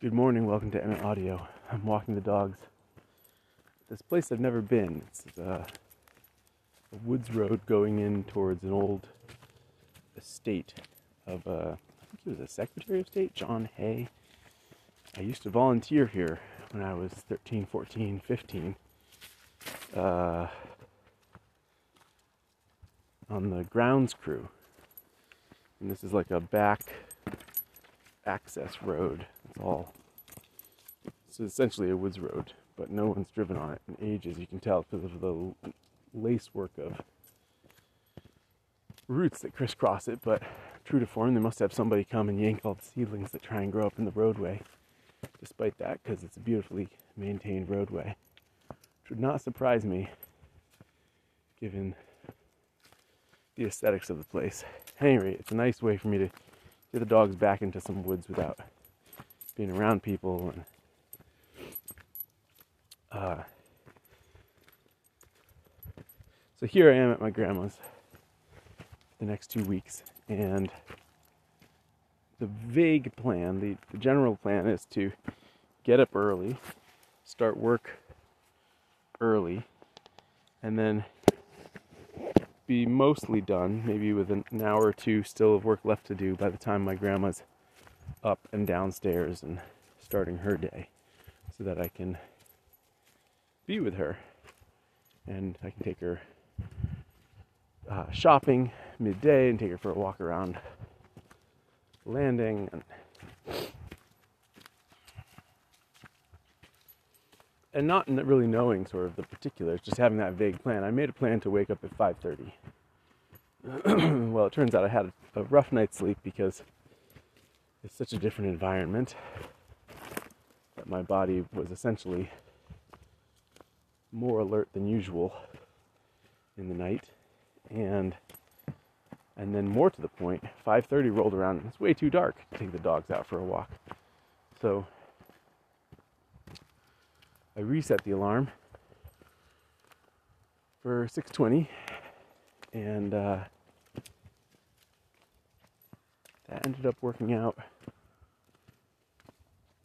Good morning, welcome to Emmett Audio. I'm walking the dogs. This place I've never been. It's uh, a woods road going in towards an old estate of, uh, I think he was a Secretary of State, John Hay. I used to volunteer here when I was 13, 14, 15. Uh, on the grounds crew. And this is like a back access road. It's all it's essentially a woods road, but no one's driven on it in ages. You can tell because of the lace work of roots that crisscross it. But true to form, they must have somebody come and yank all the seedlings that try and grow up in the roadway. Despite that, because it's a beautifully maintained roadway, which would not surprise me, given the aesthetics of the place. At any rate, it's a nice way for me to get the dogs back into some woods without being around people and uh, so here I am at my grandma's the next two weeks and the vague plan the, the general plan is to get up early start work early and then be mostly done, maybe with an hour or two still of work left to do by the time my grandma's up and downstairs and starting her day so that I can be with her and I can take her uh, shopping midday and take her for a walk around landing and and not really knowing sort of the particulars, just having that vague plan. I made a plan to wake up at 5:30. well, it turns out I had a rough night's sleep because it's such a different environment that my body was essentially more alert than usual in the night and and then more to the point 5:30 rolled around and it's way too dark to take the dogs out for a walk so I reset the alarm for 6:20, and uh, that ended up working out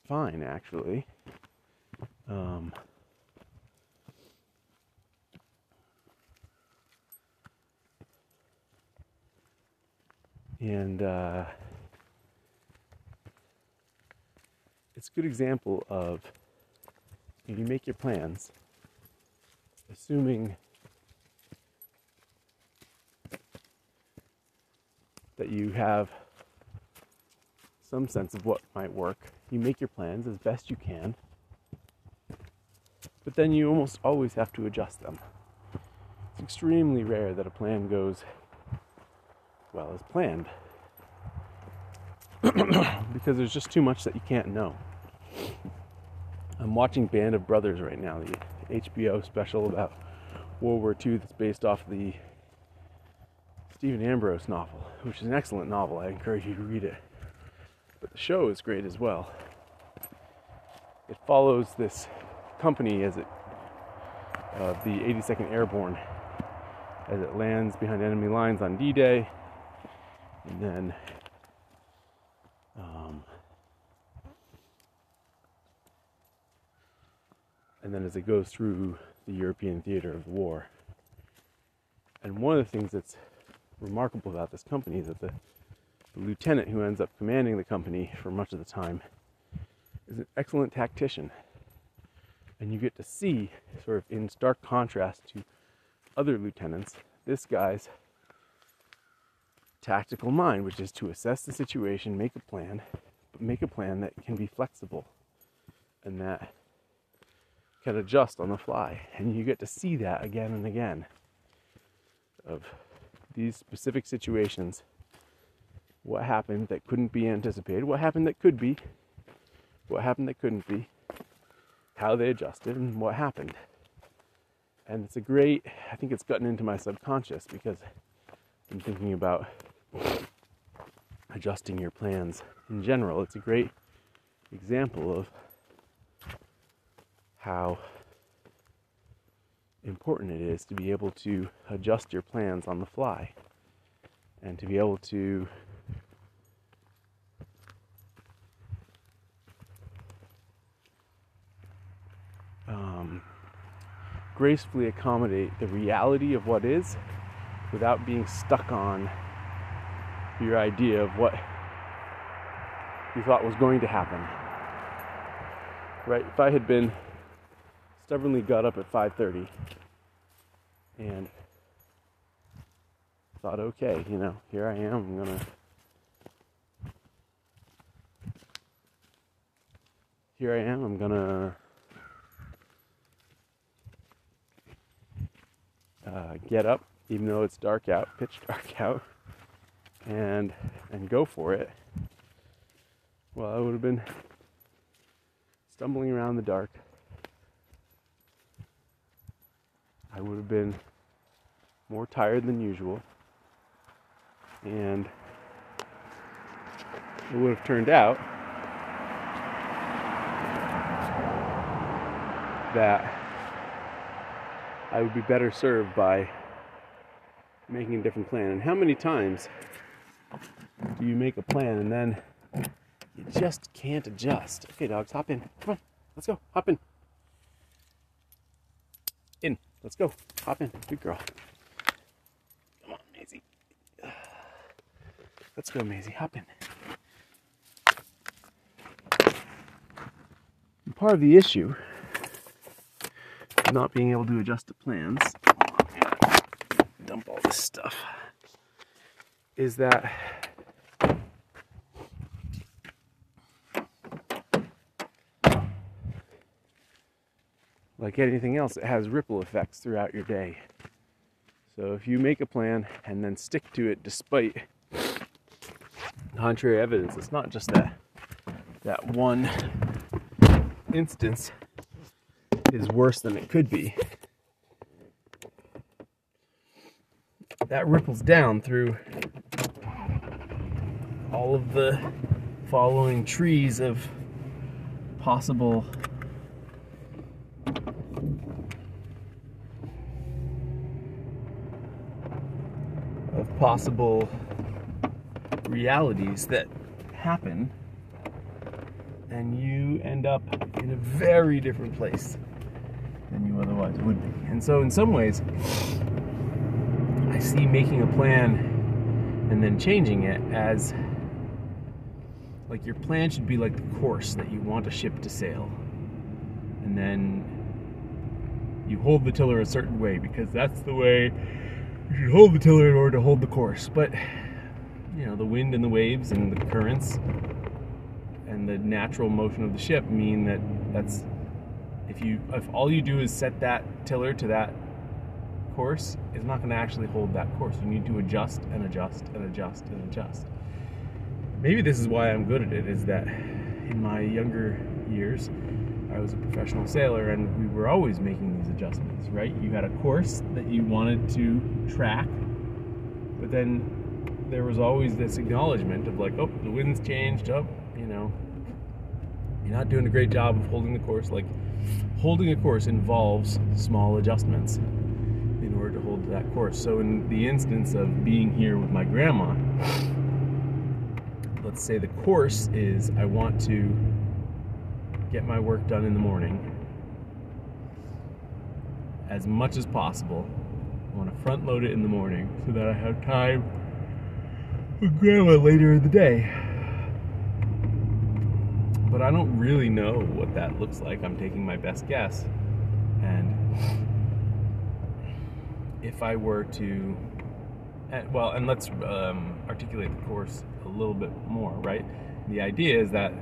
fine, actually. Um, and uh, it's a good example of if you make your plans, assuming that you have some sense of what might work, you make your plans as best you can, but then you almost always have to adjust them. It's extremely rare that a plan goes well as planned because there's just too much that you can't know. I'm watching Band of Brothers right now, the HBO special about World War II that's based off the Stephen Ambrose novel, which is an excellent novel. I encourage you to read it. But the show is great as well. It follows this company as it, uh, the 82nd Airborne, as it lands behind enemy lines on D Day, and then um, and then as it goes through the European theater of the war. And one of the things that's remarkable about this company is that the, the lieutenant who ends up commanding the company for much of the time is an excellent tactician. And you get to see, sort of in stark contrast to other lieutenants, this guy's tactical mind, which is to assess the situation, make a plan, but make a plan that can be flexible and that can adjust on the fly. And you get to see that again and again of these specific situations. What happened that couldn't be anticipated, what happened that could be, what happened that couldn't be, how they adjusted, and what happened. And it's a great, I think it's gotten into my subconscious because I'm thinking about adjusting your plans in general. It's a great example of how important it is to be able to adjust your plans on the fly and to be able to um, gracefully accommodate the reality of what is without being stuck on your idea of what you thought was going to happen. Right? If I had been stubbornly got up at 5:30 and thought, okay, you know, here I am, I'm gonna here I am, I'm gonna uh, get up, even though it's dark out, pitch dark out, and and go for it. Well, I would have been stumbling around in the dark. I would have been more tired than usual. And it would have turned out that I would be better served by making a different plan. And how many times do you make a plan and then you just can't adjust? Okay, dogs, hop in. Come on, let's go. Hop in. In. Let's go. Hop in. Good girl. Come on, Maisie. Let's go, Maisie. Hop in. part of the issue not being able to adjust the plans, dump all this stuff, is that like anything else, it has ripple effects throughout your day. So if you make a plan and then stick to it despite contrary evidence, it's not just that that one instance is worse than it could be. That ripples down through all of the following trees of possible of possible realities that happen and you end up in a very different place than you otherwise would be. And so, in some ways, I see making a plan and then changing it as like your plan should be like the course that you want a ship to sail. And then you hold the tiller a certain way because that's the way you should hold the tiller in order to hold the course. But you know, the wind and the waves and the currents and the natural motion of the ship mean that that's if you if all you do is set that tiller to that course, it's not going to actually hold that course. You need to adjust and adjust and adjust and adjust. Maybe this is why I'm good at it. Is that in my younger years, I was a professional sailor, and we were always making these adjustments. Right? You had a course that you wanted to track, but then there was always this acknowledgement of like, oh, the wind's changed. Oh, you know, you're not doing a great job of holding the course. Like holding a course involves small adjustments in order to hold that course. So, in the instance of being here with my grandma, let's say the course is I want to get my work done in the morning as much as possible. I want to front load it in the morning so that I have time with grandma later in the day but I don't really know what that looks like. I'm taking my best guess. And if I were to, well, and let's um, articulate the course a little bit more, right? The idea is that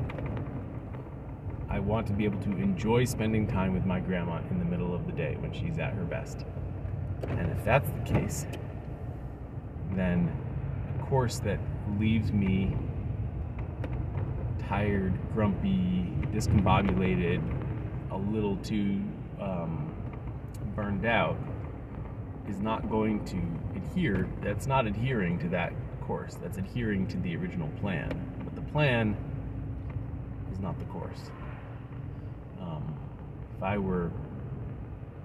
I want to be able to enjoy spending time with my grandma in the middle of the day when she's at her best. And if that's the case, then a course that leaves me tired, grumpy, discombobulated, a little too um, burned out is not going to adhere, that's not adhering to that course. That's adhering to the original plan. But the plan is not the course. Um, if I were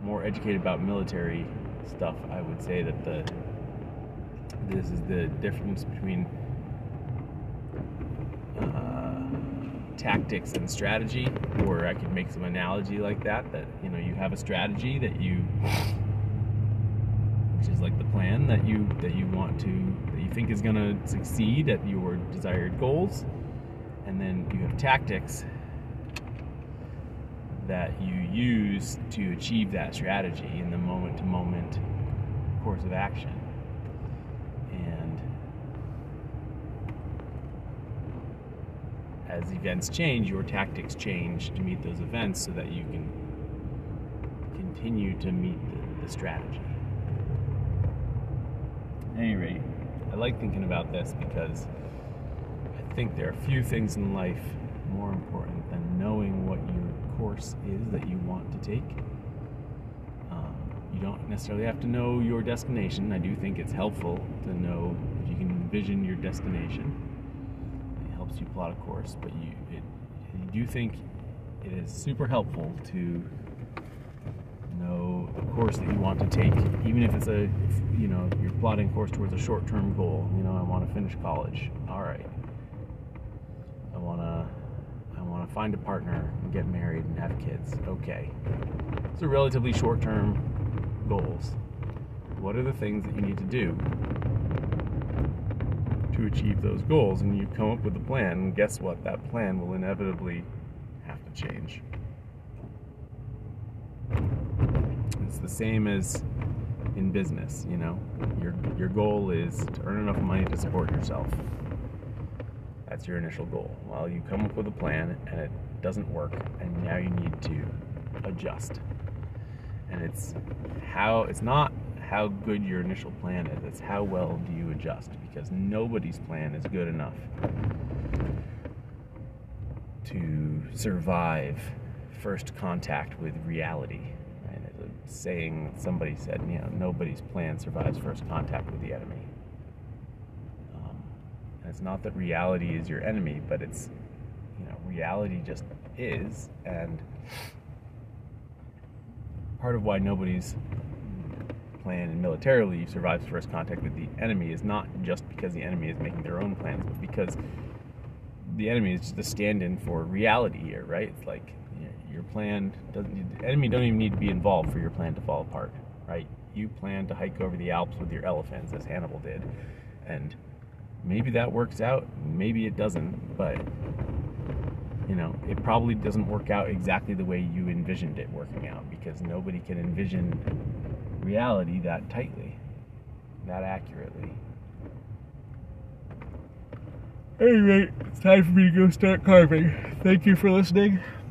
more educated about military stuff, I would say that the this is the difference between uh, tactics and strategy, or I could make some analogy like that. That you know, you have a strategy that you, which is like the plan that you that you want to you think is going to succeed at your desired goals, and then you have tactics that you use to achieve that strategy in the moment to moment course of action. And as events change, your tactics change to meet those events so that you can continue to meet the, the strategy. At any rate, I like thinking about this because I think there are few things in life more important than knowing what your course is that you want to take. Um, you don't necessarily have to know your destination. I do think it's helpful to know if you can envision your destination. It helps you plot a course, but you, it, I do think it is super helpful to know the course that you want to take, even if it's a, if, you know, you're plotting course towards a short-term goal. You know, I want to finish college. All right. I want to I want to find a partner and get married and have kids. Okay. Are relatively short term goals. What are the things that you need to do to achieve those goals? And you come up with a plan, and guess what? That plan will inevitably have to change. It's the same as in business, you know. Your your goal is to earn enough money to support yourself. That's your initial goal. Well, you come up with a plan and it doesn't work, and now you need to adjust. And it's how it's not how good your initial plan is, it's how well do you adjust because nobody's plan is good enough to survive first contact with reality. Saying somebody said, you know, nobody's plan survives first contact with the enemy. Um, and it's not that reality is your enemy, but it's, you know, reality just is. And part of why nobody's plan militarily survives first contact with the enemy is not just because the enemy is making their own plans, but because the enemy is just a stand-in for reality here, right? It's like your plan doesn't. The enemy don't even need to be involved for your plan to fall apart, right? You plan to hike over the Alps with your elephants, as Hannibal did, and maybe that works out, maybe it doesn't, but you know, it probably doesn't work out exactly the way you envisioned it working out because nobody can envision reality that tightly, that accurately. Anyway, it's time for me to go start carving. Thank you for listening.